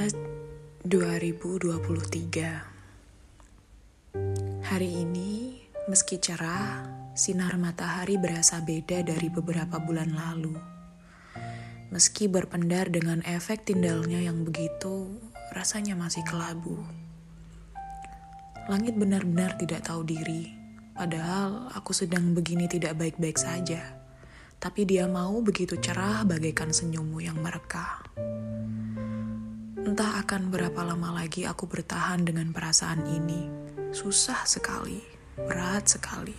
2023 Hari ini, meski cerah, sinar matahari berasa beda dari beberapa bulan lalu. Meski berpendar dengan efek tindalnya yang begitu, rasanya masih kelabu. Langit benar-benar tidak tahu diri, padahal aku sedang begini tidak baik-baik saja. Tapi dia mau begitu cerah bagaikan senyummu yang merekah. Entah akan berapa lama lagi aku bertahan dengan perasaan ini. Susah sekali, berat sekali.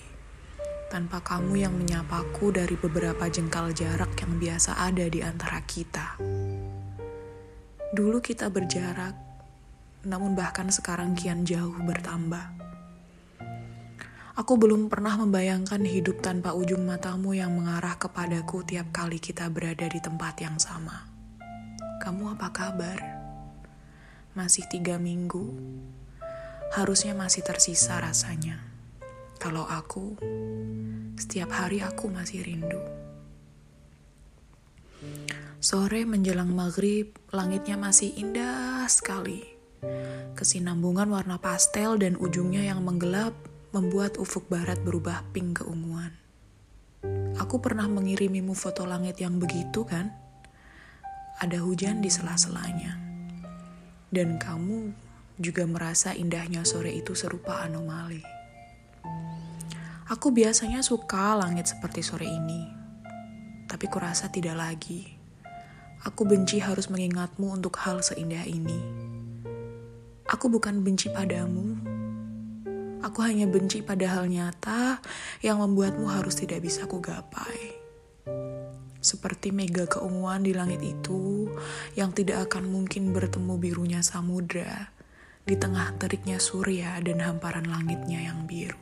Tanpa kamu yang menyapaku dari beberapa jengkal jarak yang biasa ada di antara kita. Dulu kita berjarak, namun bahkan sekarang kian jauh bertambah. Aku belum pernah membayangkan hidup tanpa ujung matamu yang mengarah kepadaku tiap kali kita berada di tempat yang sama. Kamu apa kabar? Masih tiga minggu, harusnya masih tersisa rasanya. Kalau aku, setiap hari aku masih rindu. Sore menjelang maghrib, langitnya masih indah sekali. Kesinambungan warna pastel dan ujungnya yang menggelap membuat ufuk barat berubah pink keunguan. Aku pernah mengirimimu foto langit yang begitu kan? Ada hujan di sela-selanya dan kamu juga merasa indahnya sore itu serupa anomali. Aku biasanya suka langit seperti sore ini, tapi kurasa tidak lagi. Aku benci harus mengingatmu untuk hal seindah ini. Aku bukan benci padamu, aku hanya benci pada hal nyata yang membuatmu harus tidak bisa kugapai seperti mega keunguan di langit itu yang tidak akan mungkin bertemu birunya samudra di tengah teriknya surya dan hamparan langitnya yang biru.